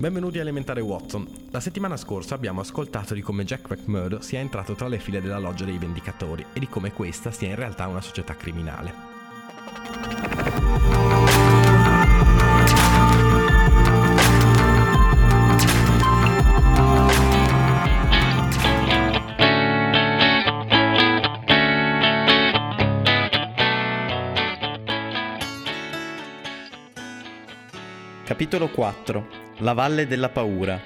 Benvenuti a Elementare Watson. La settimana scorsa abbiamo ascoltato di come Jack McMurdo sia entrato tra le file della loggia dei Vendicatori e di come questa sia in realtà una società criminale. Capitolo 4 La valle della paura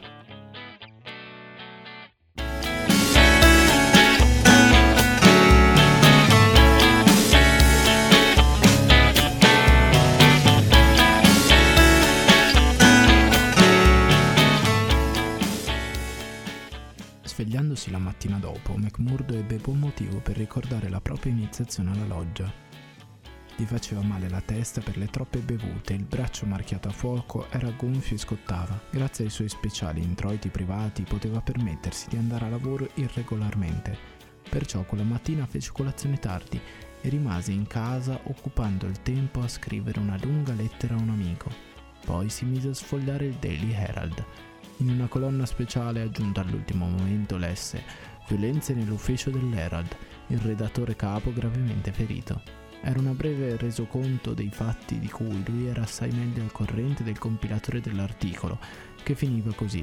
Svegliandosi la mattina dopo, McMurdo ebbe buon motivo per ricordare la propria iniziazione alla loggia. Gli faceva male la testa per le troppe bevute, il braccio marchiato a fuoco era gonfio e scottava. Grazie ai suoi speciali introiti privati poteva permettersi di andare a lavoro irregolarmente. Perciò quella mattina fece colazione tardi e rimase in casa occupando il tempo a scrivere una lunga lettera a un amico. Poi si mise a sfogliare il Daily Herald. In una colonna speciale aggiunta all'ultimo momento lesse Violenze nell'ufficio dell'Herald, il redattore capo gravemente ferito. Era una breve resoconto dei fatti di cui lui era assai meglio al corrente del compilatore dell'articolo, che finiva così.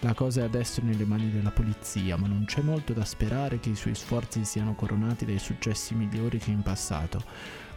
La cosa è adesso nelle mani della polizia, ma non c'è molto da sperare che i suoi sforzi siano coronati dai successi migliori che in passato.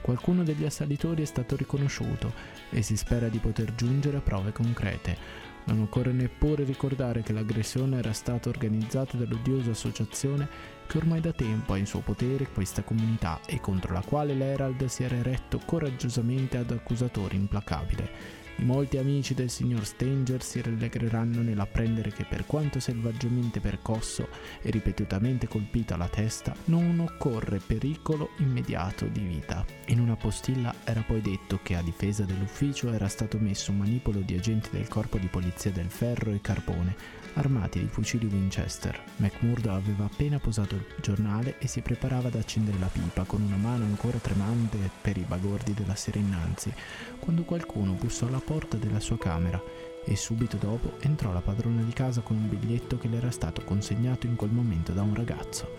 Qualcuno degli assalitori è stato riconosciuto e si spera di poter giungere a prove concrete. Non occorre neppure ricordare che l'aggressione era stata organizzata dall'odiosa associazione che ormai da tempo ha in suo potere questa comunità e contro la quale l'Herald si era eretto coraggiosamente ad accusatore implacabile. I molti amici del signor Stanger si rallegreranno nell'apprendere che per quanto selvaggiamente percosso e ripetutamente colpito alla testa, non occorre pericolo immediato di vita. In una postilla era poi detto che a difesa dell'ufficio era stato messo un manipolo di agenti del corpo di polizia del ferro e carbone, armati di fucili Winchester. McMurdo aveva appena posato il giornale e si preparava ad accendere la pipa con una mano ancora tremante per i bagordi della sera innanzi, quando qualcuno bussò alla porta della sua camera e subito dopo entrò la padrona di casa con un biglietto che le era stato consegnato in quel momento da un ragazzo.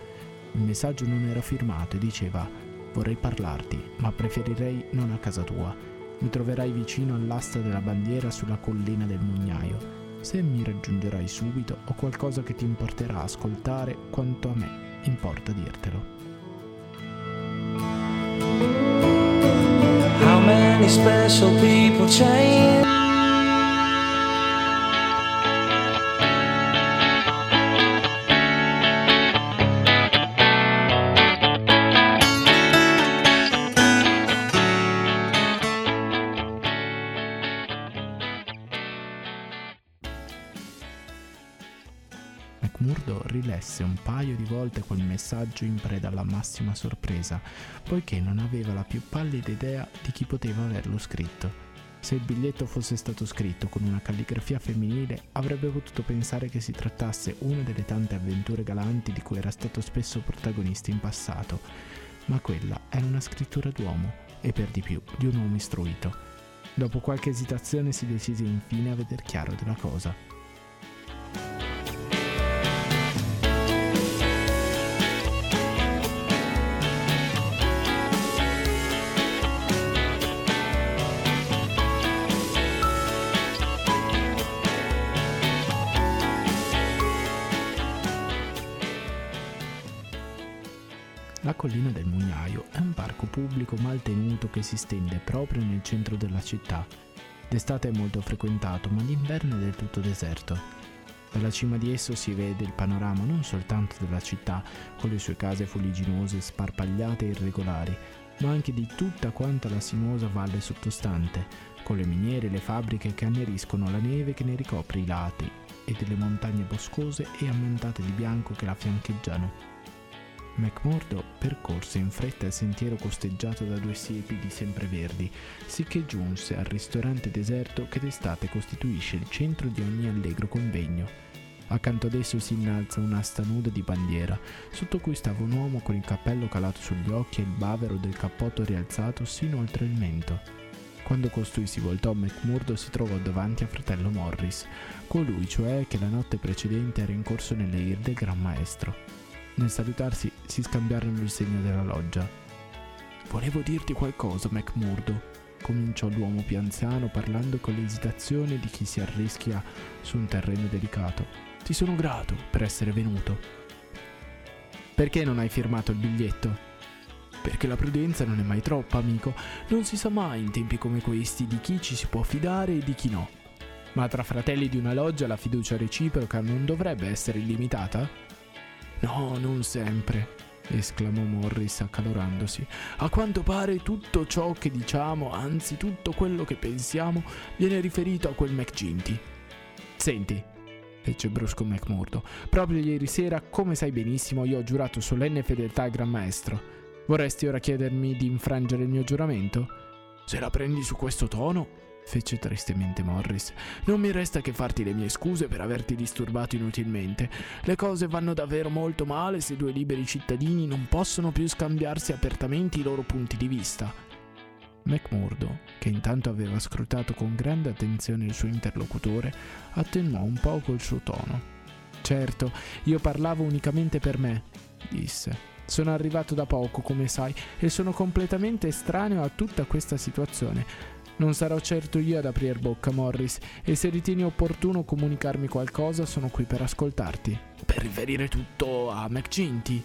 Il messaggio non era firmato e diceva vorrei parlarti, ma preferirei non a casa tua. Mi troverai vicino all'asta della bandiera sulla collina del Mugnaio se mi raggiungerai subito ho qualcosa che ti importerà ascoltare quanto a me importa dirtelo. Special people change? Paio di volte quel messaggio in preda alla massima sorpresa, poiché non aveva la più pallida idea di chi poteva averlo scritto. Se il biglietto fosse stato scritto con una calligrafia femminile, avrebbe potuto pensare che si trattasse una delle tante avventure galanti di cui era stato spesso protagonista in passato, ma quella era una scrittura d'uomo, e per di più di un uomo istruito. Dopo qualche esitazione si decise infine a veder chiaro della cosa. Collina del Mugnaio è un parco pubblico mal tenuto che si stende proprio nel centro della città. D'estate è molto frequentato, ma d'inverno è del tutto deserto. Dalla cima di esso si vede il panorama non soltanto della città, con le sue case fuliginose, sparpagliate e irregolari, ma anche di tutta quanta la sinuosa valle sottostante, con le miniere e le fabbriche che anneriscono la neve che ne ricopre i lati e delle montagne boscose e ammantate di bianco che la fiancheggiano. McMurdo percorse in fretta il sentiero costeggiato da due siepi di sempreverdi, sicché giunse al ristorante deserto che d'estate costituisce il centro di ogni allegro convegno. Accanto ad esso si innalza un'asta nuda di bandiera, sotto cui stava un uomo con il cappello calato sugli occhi e il bavero del cappotto rialzato sino oltre il mento. Quando costui si voltò, McMurdo si trovò davanti a fratello Morris, colui cioè che la notte precedente era in corso nelle ir del Gran Maestro. Nel salutarsi si scambiarono il segno della loggia. Volevo dirti qualcosa, McMurdo, cominciò l'uomo più anziano parlando con l'esitazione di chi si arrischia su un terreno delicato. Ti sono grato per essere venuto. Perché non hai firmato il biglietto? Perché la prudenza non è mai troppa, amico. Non si sa mai in tempi come questi di chi ci si può fidare e di chi no. Ma tra fratelli di una loggia la fiducia reciproca non dovrebbe essere illimitata? No, non sempre, esclamò Morris accalorandosi. A quanto pare tutto ciò che diciamo, anzi tutto quello che pensiamo, viene riferito a quel McGinty. Senti, fece brusco McMurdo, proprio ieri sera, come sai benissimo, io ho giurato solenne fedeltà al Gran Maestro. Vorresti ora chiedermi di infrangere il mio giuramento? Se la prendi su questo tono, fece tristemente Morris, non mi resta che farti le mie scuse per averti disturbato inutilmente. Le cose vanno davvero molto male se due liberi cittadini non possono più scambiarsi apertamente i loro punti di vista. McMurdo, che intanto aveva scrutato con grande attenzione il suo interlocutore, attenuò un poco il suo tono. Certo, io parlavo unicamente per me, disse. Sono arrivato da poco, come sai, e sono completamente estraneo a tutta questa situazione. Non sarò certo io ad aprir bocca, Morris, e se ritieni opportuno comunicarmi qualcosa, sono qui per ascoltarti. Per riferire tutto a McGinty,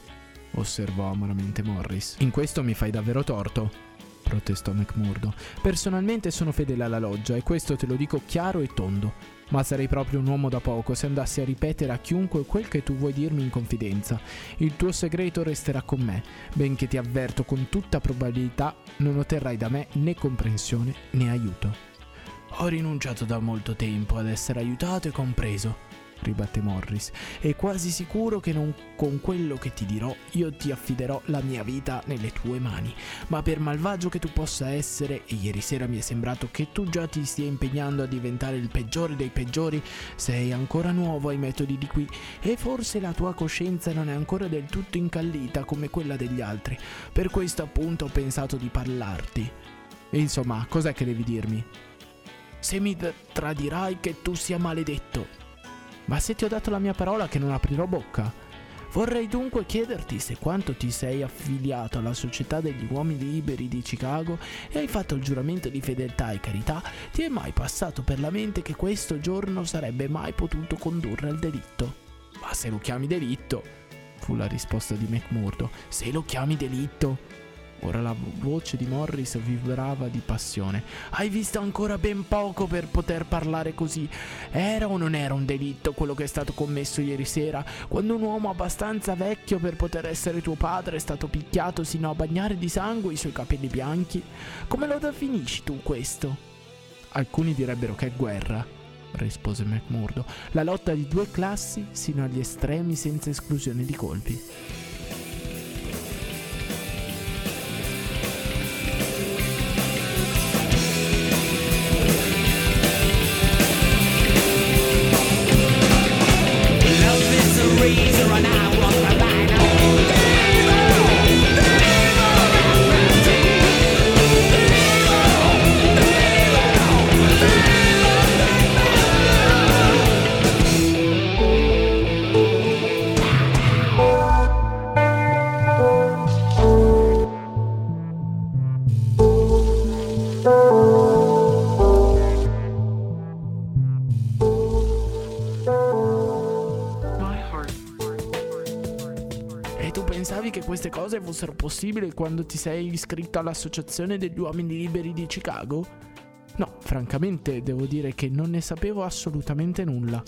osservò amaramente Morris. In questo mi fai davvero torto, protestò McMurdo. Personalmente sono fedele alla loggia e questo te lo dico chiaro e tondo ma sarei proprio un uomo da poco se andassi a ripetere a chiunque quel che tu vuoi dirmi in confidenza. Il tuo segreto resterà con me, benché ti avverto con tutta probabilità non otterrai da me né comprensione né aiuto. Ho rinunciato da molto tempo ad essere aiutato e compreso ribatté Morris, è quasi sicuro che non con quello che ti dirò io ti affiderò la mia vita nelle tue mani. Ma per malvagio che tu possa essere, e ieri sera mi è sembrato che tu già ti stia impegnando a diventare il peggiore dei peggiori, sei ancora nuovo ai metodi di qui e forse la tua coscienza non è ancora del tutto incallita come quella degli altri. Per questo appunto ho pensato di parlarti. Insomma, cos'è che devi dirmi? Se mi tradirai che tu sia maledetto, ma se ti ho dato la mia parola che non aprirò bocca. Vorrei dunque chiederti se quanto ti sei affiliato alla Società degli Uomini Liberi di Chicago e hai fatto il giuramento di fedeltà e carità, ti è mai passato per la mente che questo giorno sarebbe mai potuto condurre al delitto? Ma se lo chiami delitto, fu la risposta di McMurdo, se lo chiami delitto, Ora la voce di Morris vibrava di passione. Hai visto ancora ben poco per poter parlare così. Era o non era un delitto quello che è stato commesso ieri sera, quando un uomo abbastanza vecchio per poter essere tuo padre è stato picchiato sino a bagnare di sangue i suoi capelli bianchi? Come lo definisci tu questo? Alcuni direbbero che è guerra, rispose McMurdo. La lotta di due classi sino agli estremi senza esclusione di colpi. Fossero possibili quando ti sei iscritto all'Associazione degli Uomini Liberi di Chicago? No, francamente devo dire che non ne sapevo assolutamente nulla.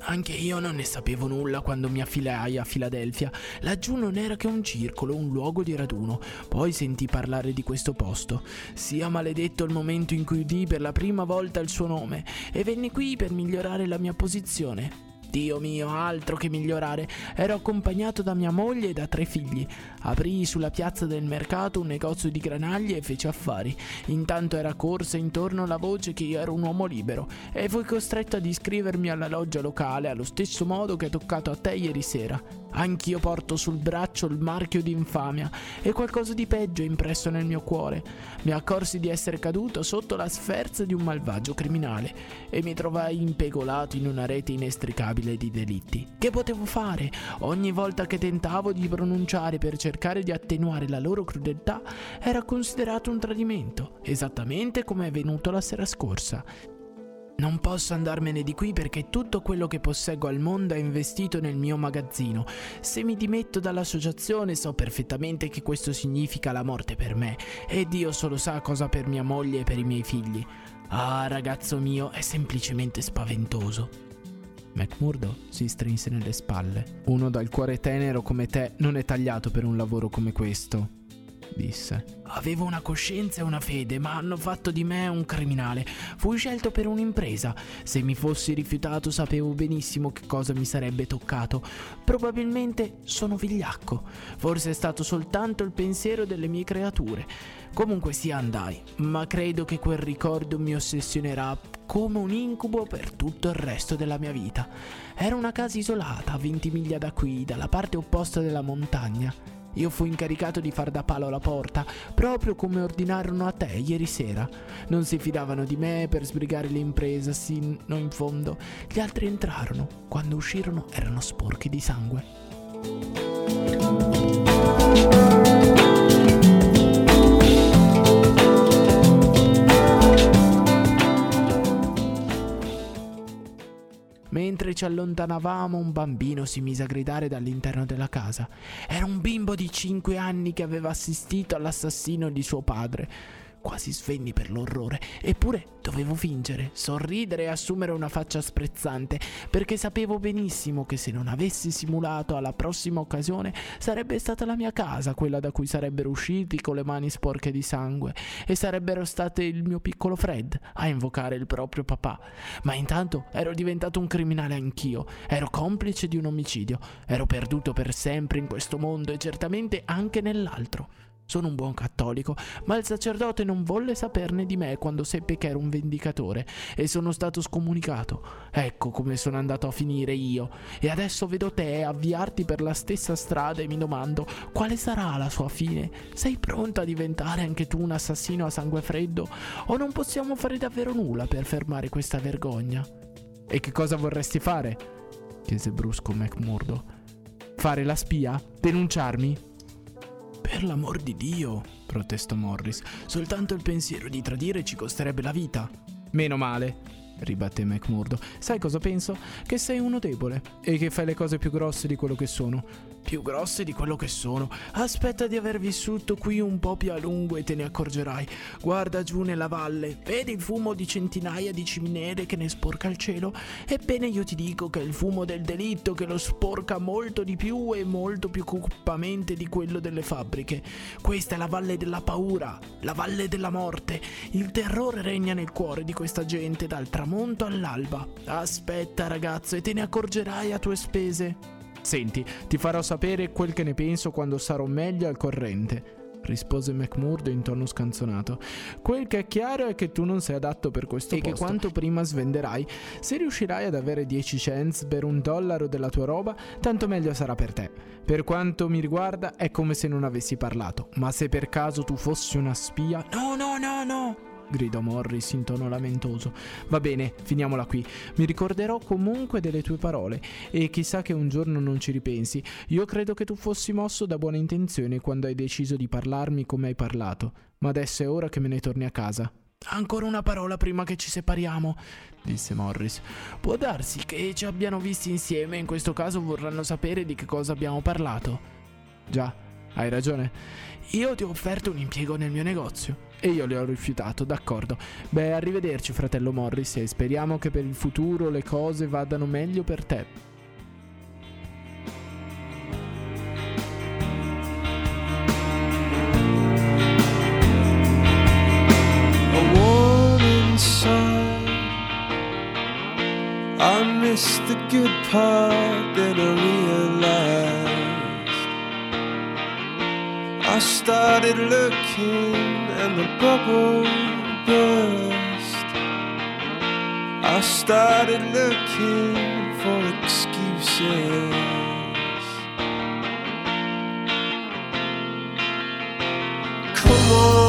Anche io non ne sapevo nulla quando mi affilai a Filadelfia. Laggiù non era che un circolo, un luogo di raduno. Poi sentì parlare di questo posto. Sia maledetto il momento in cui udì per la prima volta il suo nome e venni qui per migliorare la mia posizione. Dio mio, altro che migliorare. Ero accompagnato da mia moglie e da tre figli. Aprii sulla piazza del mercato un negozio di granaglie e feci affari. Intanto era corsa intorno la voce che io ero un uomo libero e fui costretto ad iscrivermi alla loggia locale allo stesso modo che è toccato a te ieri sera. Anch'io porto sul braccio il marchio di infamia e qualcosa di peggio è impresso nel mio cuore. Mi accorsi di essere caduto sotto la sferza di un malvagio criminale e mi trovai impegolato in una rete inestricabile di delitti. Che potevo fare? Ogni volta che tentavo di pronunciare per cercare di attenuare la loro crudeltà era considerato un tradimento, esattamente come è venuto la sera scorsa. Non posso andarmene di qui perché tutto quello che posseggo al mondo è investito nel mio magazzino. Se mi dimetto dall'associazione so perfettamente che questo significa la morte per me e Dio solo sa cosa per mia moglie e per i miei figli. Ah, ragazzo mio, è semplicemente spaventoso. McMurdo si strinse nelle spalle. Uno dal cuore tenero come te non è tagliato per un lavoro come questo disse. Avevo una coscienza e una fede, ma hanno fatto di me un criminale. Fui scelto per un'impresa. Se mi fossi rifiutato sapevo benissimo che cosa mi sarebbe toccato. Probabilmente sono vigliacco. Forse è stato soltanto il pensiero delle mie creature. Comunque sia andai, ma credo che quel ricordo mi ossessionerà come un incubo per tutto il resto della mia vita. Era una casa isolata a 20 miglia da qui, dalla parte opposta della montagna. Io fui incaricato di far da palo alla porta, proprio come ordinarono a te ieri sera. Non si fidavano di me per sbrigare l'impresa, sino in fondo. Gli altri entrarono. Quando uscirono erano sporchi di sangue. Mentre ci allontanavamo, un bambino si mise a gridare dall'interno della casa. Era un bimbo di 5 anni che aveva assistito all'assassino di suo padre. Quasi svenni per l'orrore, eppure dovevo fingere, sorridere e assumere una faccia sprezzante, perché sapevo benissimo che se non avessi simulato alla prossima occasione sarebbe stata la mia casa quella da cui sarebbero usciti con le mani sporche di sangue e sarebbero state il mio piccolo Fred a invocare il proprio papà. Ma intanto ero diventato un criminale anch'io, ero complice di un omicidio, ero perduto per sempre in questo mondo e certamente anche nell'altro. Sono un buon cattolico, ma il sacerdote non volle saperne di me quando seppe che ero un vendicatore e sono stato scomunicato. Ecco come sono andato a finire io. E adesso vedo te avviarti per la stessa strada e mi domando quale sarà la sua fine. Sei pronta a diventare anche tu un assassino a sangue freddo? O non possiamo fare davvero nulla per fermare questa vergogna? E che cosa vorresti fare? chiese brusco McMurdo. Fare la spia? Denunciarmi? Per l'amor di Dio, protestò Morris, soltanto il pensiero di tradire ci costerebbe la vita. Meno male, ribatté McMurdo. Sai cosa penso? Che sei uno debole e che fai le cose più grosse di quello che sono. Più grosse di quello che sono. Aspetta di aver vissuto qui un po' più a lungo e te ne accorgerai. Guarda giù nella valle, vedi il fumo di centinaia di ciminere che ne sporca il cielo? Ebbene io ti dico che è il fumo del delitto che lo sporca molto di più e molto più cupamente di quello delle fabbriche. Questa è la valle della paura, la valle della morte. Il terrore regna nel cuore di questa gente dal tramonto all'alba. Aspetta ragazzo e te ne accorgerai a tue spese. Senti, ti farò sapere quel che ne penso quando sarò meglio al corrente rispose McMurdo in tono scanzonato. Quel che è chiaro è che tu non sei adatto per questo e posto. che quanto prima svenderai, se riuscirai ad avere 10 cents per un dollaro della tua roba, tanto meglio sarà per te. Per quanto mi riguarda, è come se non avessi parlato. Ma se per caso tu fossi una spia... No, no, no, no! Gridò Morris in tono lamentoso. Va bene, finiamola qui. Mi ricorderò comunque delle tue parole e chissà che un giorno non ci ripensi. Io credo che tu fossi mosso da buona intenzione quando hai deciso di parlarmi come hai parlato, ma adesso è ora che me ne torni a casa. Ancora una parola prima che ci separiamo, disse Morris. Può darsi che ci abbiano visti insieme in questo caso vorranno sapere di che cosa abbiamo parlato. Già, hai ragione. Io ti ho offerto un impiego nel mio negozio e io le ho rifiutato, d'accordo. Beh, arrivederci fratello Morris e speriamo che per il futuro le cose vadano meglio per te. The good part that I realized. I started looking and the bubble burst. I started looking for excuses. Come on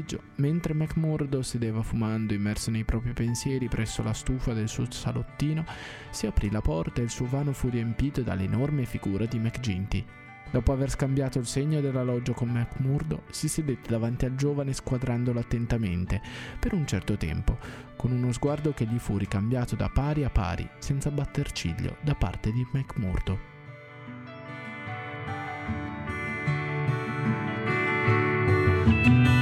pomeriggio, mentre McMurdo sedeva fumando immerso nei propri pensieri presso la stufa del suo salottino, si aprì la porta e il suo vano fu riempito dall'enorme figura di McGinty. Dopo aver scambiato il segno dell'alloggio con McMurdo, si sedette davanti al giovane squadrandolo attentamente per un certo tempo, con uno sguardo che gli fu ricambiato da pari a pari, senza batter ciglio, da parte di McMurdo. Io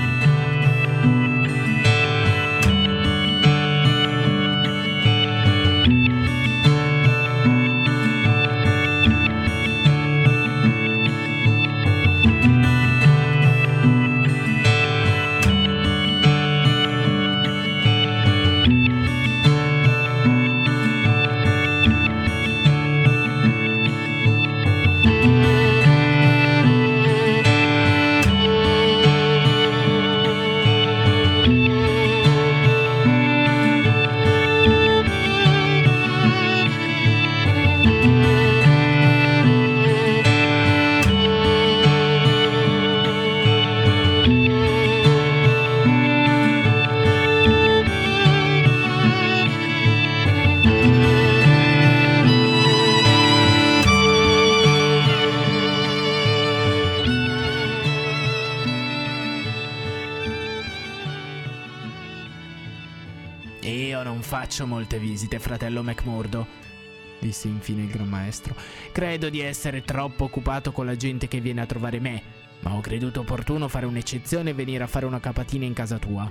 disse infine il gran maestro. Credo di essere troppo occupato con la gente che viene a trovare me, ma ho creduto opportuno fare un'eccezione e venire a fare una capatina in casa tua.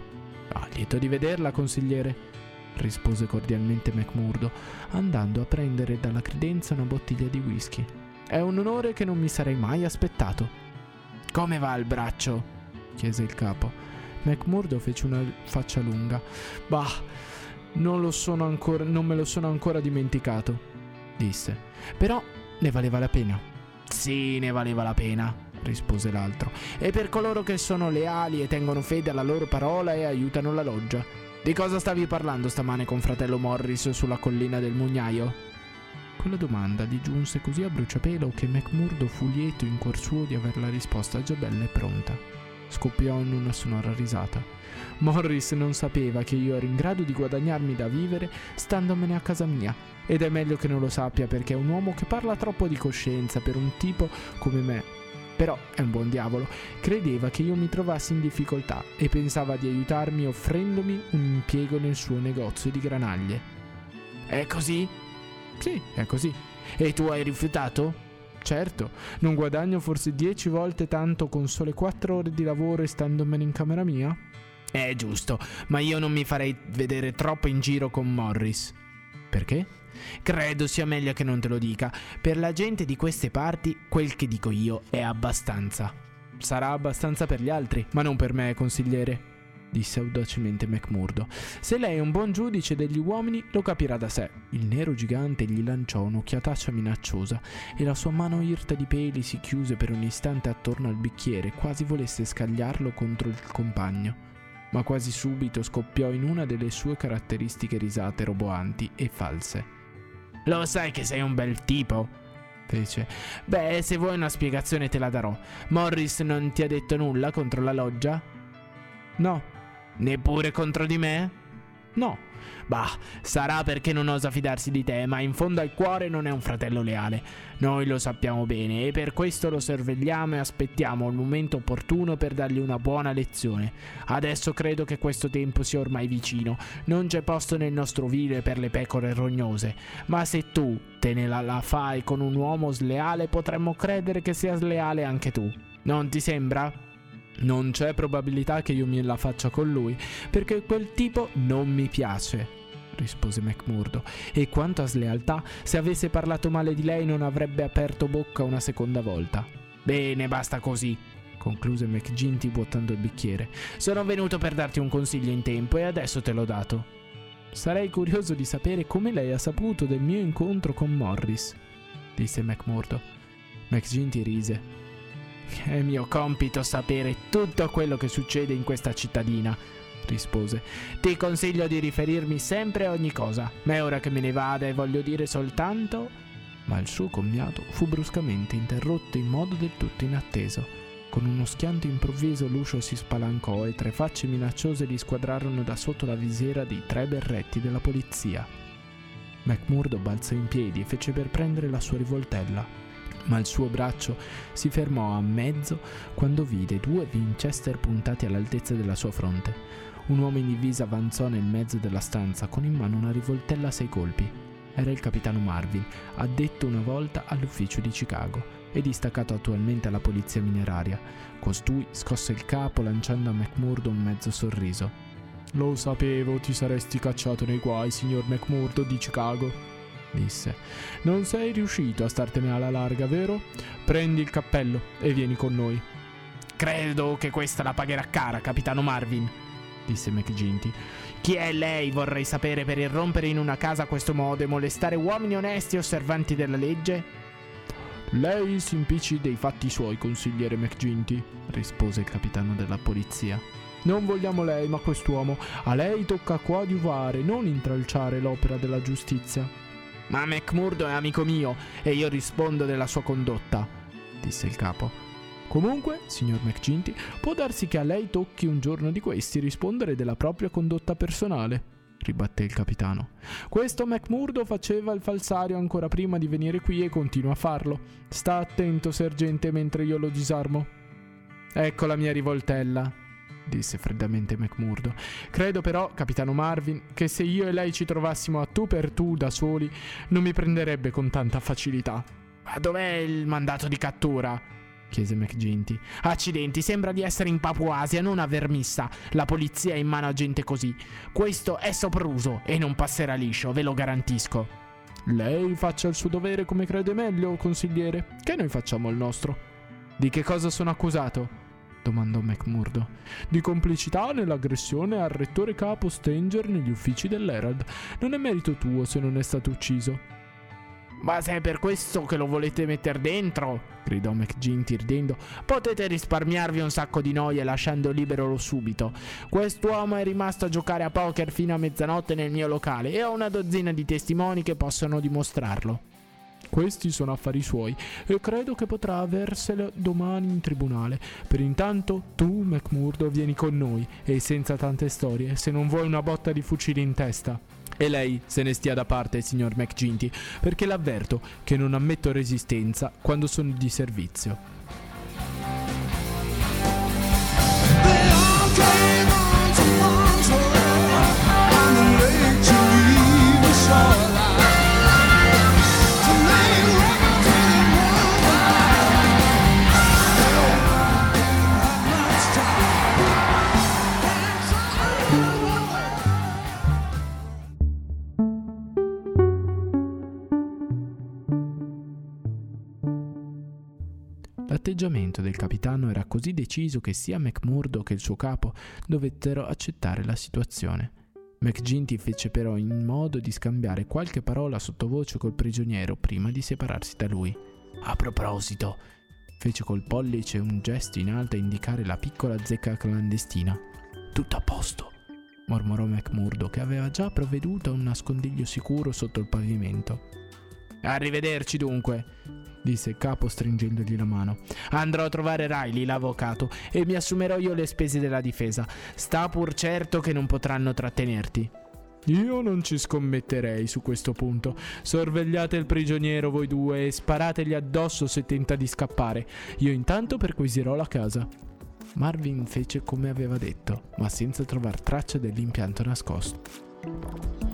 Ah, lieto di vederla, consigliere, rispose cordialmente McMurdo, andando a prendere dalla credenza una bottiglia di whisky. È un onore che non mi sarei mai aspettato. Come va il braccio? chiese il capo. McMurdo fece una faccia lunga. Bah, non non me lo sono ancora dimenticato, disse. Però ne valeva la pena. Sì, ne valeva la pena, rispose l'altro. E per coloro che sono leali e tengono fede alla loro parola e aiutano la loggia. Di cosa stavi parlando stamane con fratello Morris sulla collina del Mugnaio? Quella domanda gli giunse così a bruciapelo che McMurdo fu lieto in cuor suo di aver la risposta già bella e pronta. Scoppiò in una sonora risata. Morris non sapeva che io ero in grado di guadagnarmi da vivere standomene a casa mia. Ed è meglio che non lo sappia perché è un uomo che parla troppo di coscienza per un tipo come me. Però è un buon diavolo, credeva che io mi trovassi in difficoltà e pensava di aiutarmi offrendomi un impiego nel suo negozio di granaglie. È così? Sì, è così. E tu hai rifiutato? Certo, non guadagno forse dieci volte tanto con sole quattro ore di lavoro e standomene in camera mia? È giusto, ma io non mi farei vedere troppo in giro con Morris. Perché? Credo sia meglio che non te lo dica. Per la gente di queste parti, quel che dico io è abbastanza. Sarà abbastanza per gli altri, ma non per me, consigliere disse audacemente McMurdo. Se lei è un buon giudice degli uomini, lo capirà da sé. Il nero gigante gli lanciò un'occhiataccia minacciosa e la sua mano irta di peli si chiuse per un istante attorno al bicchiere, quasi volesse scagliarlo contro il compagno. Ma quasi subito scoppiò in una delle sue caratteristiche risate roboanti e false. Lo sai che sei un bel tipo? fece. Beh, se vuoi una spiegazione te la darò. Morris non ti ha detto nulla contro la loggia? No. Neppure contro di me? No. Bah, sarà perché non osa fidarsi di te, ma in fondo al cuore non è un fratello leale. Noi lo sappiamo bene e per questo lo sorvegliamo e aspettiamo il momento opportuno per dargli una buona lezione. Adesso credo che questo tempo sia ormai vicino. Non c'è posto nel nostro vile per le pecore rognose. Ma se tu te ne la, la fai con un uomo sleale, potremmo credere che sia sleale anche tu. Non ti sembra? Non c'è probabilità che io me la faccia con lui, perché quel tipo non mi piace rispose McMurdo. E quanto a slealtà, se avesse parlato male di lei non avrebbe aperto bocca una seconda volta. Bene, basta così, concluse McGinty vuotando il bicchiere. Sono venuto per darti un consiglio in tempo e adesso te l'ho dato. Sarei curioso di sapere come lei ha saputo del mio incontro con Morris, disse McMurdo. McGinty rise. È mio compito sapere tutto quello che succede in questa cittadina, rispose. Ti consiglio di riferirmi sempre a ogni cosa. Ma è ora che me ne vada e voglio dire soltanto. Ma il suo commiato fu bruscamente interrotto in modo del tutto inatteso. Con uno schianto improvviso l'uscio si spalancò e tre facce minacciose gli squadrarono da sotto la visiera dei tre berretti della polizia. McMurdo balzò in piedi e fece per prendere la sua rivoltella ma il suo braccio si fermò a mezzo quando vide due Winchester puntati all'altezza della sua fronte. Un uomo in divisa avanzò nel mezzo della stanza con in mano una rivoltella a sei colpi. Era il capitano Marvin, addetto una volta all'ufficio di Chicago e distaccato attualmente alla polizia mineraria. Costui scosse il capo lanciando a McMurdo un mezzo sorriso. Lo sapevo, ti saresti cacciato nei guai, signor McMurdo di Chicago disse. Non sei riuscito a startene alla larga, vero? Prendi il cappello e vieni con noi. Credo che questa la pagherà cara, capitano Marvin, disse McGinty. Chi è lei, vorrei sapere, per irrompere in una casa a questo modo e molestare uomini onesti e osservanti della legge? Lei si impicci dei fatti suoi, consigliere McGinty, rispose il capitano della polizia. Non vogliamo lei, ma quest'uomo. A lei tocca coadiuvare, non intralciare l'opera della giustizia. Ma McMurdo è amico mio e io rispondo della sua condotta, disse il capo. Comunque, signor McGinty, può darsi che a lei tocchi un giorno di questi rispondere della propria condotta personale, ribatté il capitano. Questo McMurdo faceva il falsario ancora prima di venire qui e continua a farlo. Sta attento, sergente, mentre io lo disarmo. Ecco la mia rivoltella, disse freddamente McMurdo. Credo però, capitano Marvin, che se io e lei ci trovassimo a tu per tu da soli, non mi prenderebbe con tanta facilità. Ma dov'è il mandato di cattura? chiese McGinty. Accidenti, sembra di essere in Papuasia, non a Vermissa. La polizia è in mano a gente così. Questo è sopruso e non passerà liscio, ve lo garantisco. Lei faccia il suo dovere come crede meglio, consigliere, che noi facciamo il nostro. Di che cosa sono accusato? Domandò McMurdo. Di complicità nell'aggressione al rettore capo Stanger negli uffici dell'Herald. Non è merito tuo se non è stato ucciso. Ma se è per questo che lo volete mettere dentro, gridò McGinty ridendo, potete risparmiarvi un sacco di noie lasciando libero lo subito. Quest'uomo è rimasto a giocare a poker fino a mezzanotte nel mio locale e ho una dozzina di testimoni che possono dimostrarlo. Questi sono affari suoi e credo che potrà aversela domani in tribunale. Per intanto tu, McMurdo, vieni con noi e senza tante storie, se non vuoi una botta di fucile in testa. E lei se ne stia da parte, signor McGinty, perché l'avverto che non ammetto resistenza quando sono di servizio. L'atteggiamento del capitano era così deciso che sia McMurdo che il suo capo dovettero accettare la situazione. McGinty fece però in modo di scambiare qualche parola sottovoce col prigioniero prima di separarsi da lui. A proposito, fece col pollice un gesto in alto a indicare la piccola zecca clandestina. Tutto a posto, mormorò McMurdo che aveva già provveduto a un nascondiglio sicuro sotto il pavimento. Arrivederci dunque, disse il capo stringendogli la mano. Andrò a trovare Riley, l'avvocato, e mi assumerò io le spese della difesa. Sta pur certo che non potranno trattenerti. Io non ci scommetterei su questo punto. Sorvegliate il prigioniero voi due e sparategli addosso se tenta di scappare. Io intanto perquisirò la casa. Marvin fece come aveva detto, ma senza trovare traccia dell'impianto nascosto.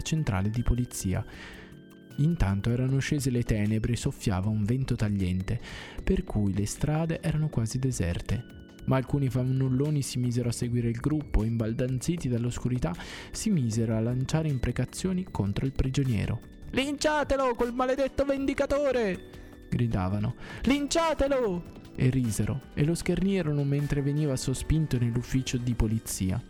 Alla centrale di polizia. Intanto erano scese le tenebre e soffiava un vento tagliente, per cui le strade erano quasi deserte. Ma alcuni fannulloni si misero a seguire il gruppo e, imbaldanziti dall'oscurità, si misero a lanciare imprecazioni contro il prigioniero. Linciatelo col maledetto vendicatore! gridavano. Linciatelo! E risero e lo schernirono mentre veniva sospinto nell'ufficio di polizia.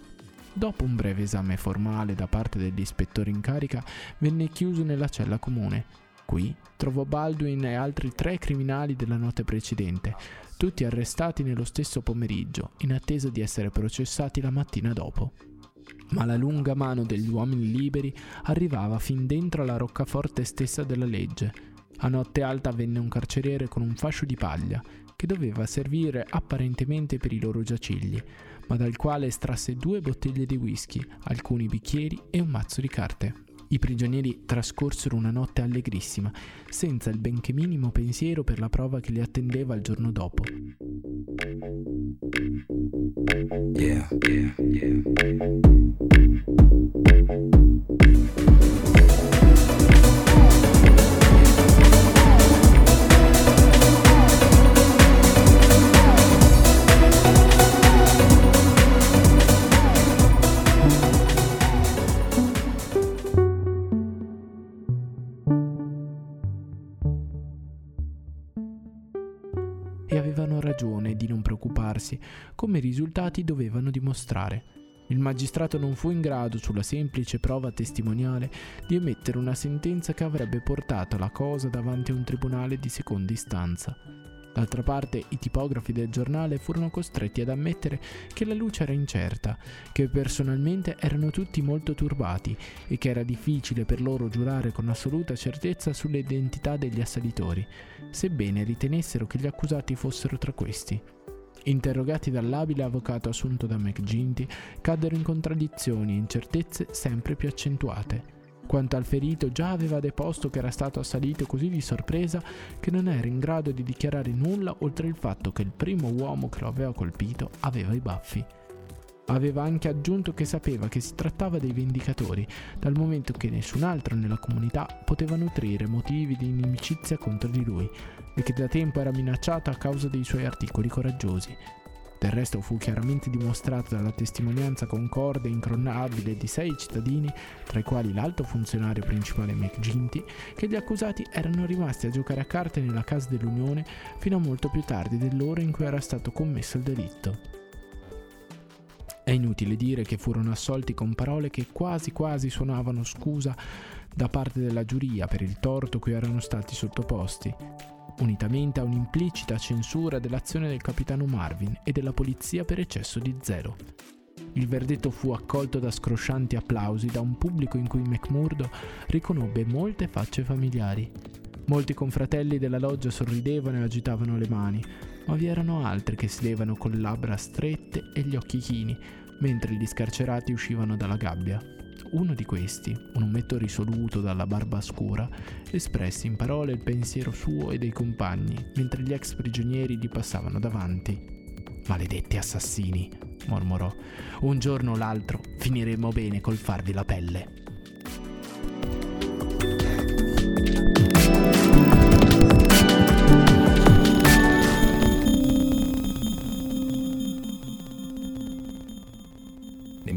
Dopo un breve esame formale da parte dell'ispettore in carica, venne chiuso nella cella comune. Qui trovò Baldwin e altri tre criminali della notte precedente, tutti arrestati nello stesso pomeriggio, in attesa di essere processati la mattina dopo. Ma la lunga mano degli uomini liberi arrivava fin dentro alla roccaforte stessa della legge. A notte alta venne un carceriere con un fascio di paglia, che doveva servire apparentemente per i loro giacigli, ma dal quale estrasse due bottiglie di whisky, alcuni bicchieri e un mazzo di carte. I prigionieri trascorsero una notte allegrissima, senza il benché minimo pensiero per la prova che li attendeva il giorno dopo. Yeah, yeah, yeah. Preoccuparsi, come i risultati dovevano dimostrare. Il magistrato non fu in grado, sulla semplice prova testimoniale, di emettere una sentenza che avrebbe portato la cosa davanti a un tribunale di seconda istanza. D'altra parte, i tipografi del giornale furono costretti ad ammettere che la luce era incerta, che personalmente erano tutti molto turbati e che era difficile per loro giurare con assoluta certezza sull'identità degli assalitori, sebbene ritenessero che gli accusati fossero tra questi. Interrogati dall'abile avvocato assunto da McGinty, caddero in contraddizioni e incertezze sempre più accentuate. Quanto al ferito già aveva deposto che era stato assalito così di sorpresa che non era in grado di dichiarare nulla oltre il fatto che il primo uomo che lo aveva colpito aveva i baffi. Aveva anche aggiunto che sapeva che si trattava dei vendicatori, dal momento che nessun altro nella comunità poteva nutrire motivi di inimicizia contro di lui e che da tempo era minacciato a causa dei suoi articoli coraggiosi. Del resto fu chiaramente dimostrato dalla testimonianza concorde e incronabile di sei cittadini, tra i quali l'alto funzionario principale McGinty, che gli accusati erano rimasti a giocare a carte nella casa dell'Unione fino a molto più tardi dell'ora in cui era stato commesso il delitto. È inutile dire che furono assolti con parole che quasi quasi suonavano scusa da parte della giuria per il torto cui erano stati sottoposti, unitamente a un'implicita censura dell'azione del capitano Marvin e della polizia per eccesso di zelo. Il verdetto fu accolto da scroscianti applausi da un pubblico in cui McMurdo riconobbe molte facce familiari. Molti confratelli della loggia sorridevano e agitavano le mani, ma vi erano altri che sedevano con le labbra strette e gli occhi chini, mentre gli scarcerati uscivano dalla gabbia. Uno di questi, un ometto risoluto dalla barba scura, espresse in parole il pensiero suo e dei compagni, mentre gli ex prigionieri gli passavano davanti. Maledetti assassini, mormorò. Un giorno o l'altro finiremo bene col farvi la pelle.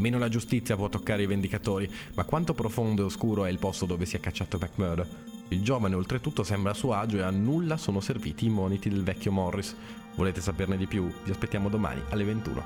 Nemmeno la giustizia può toccare i vendicatori, ma quanto profondo e oscuro è il posto dove si è cacciato McMurdo. Il giovane oltretutto sembra a suo agio e a nulla sono serviti i moniti del vecchio Morris. Volete saperne di più? Vi aspettiamo domani alle 21.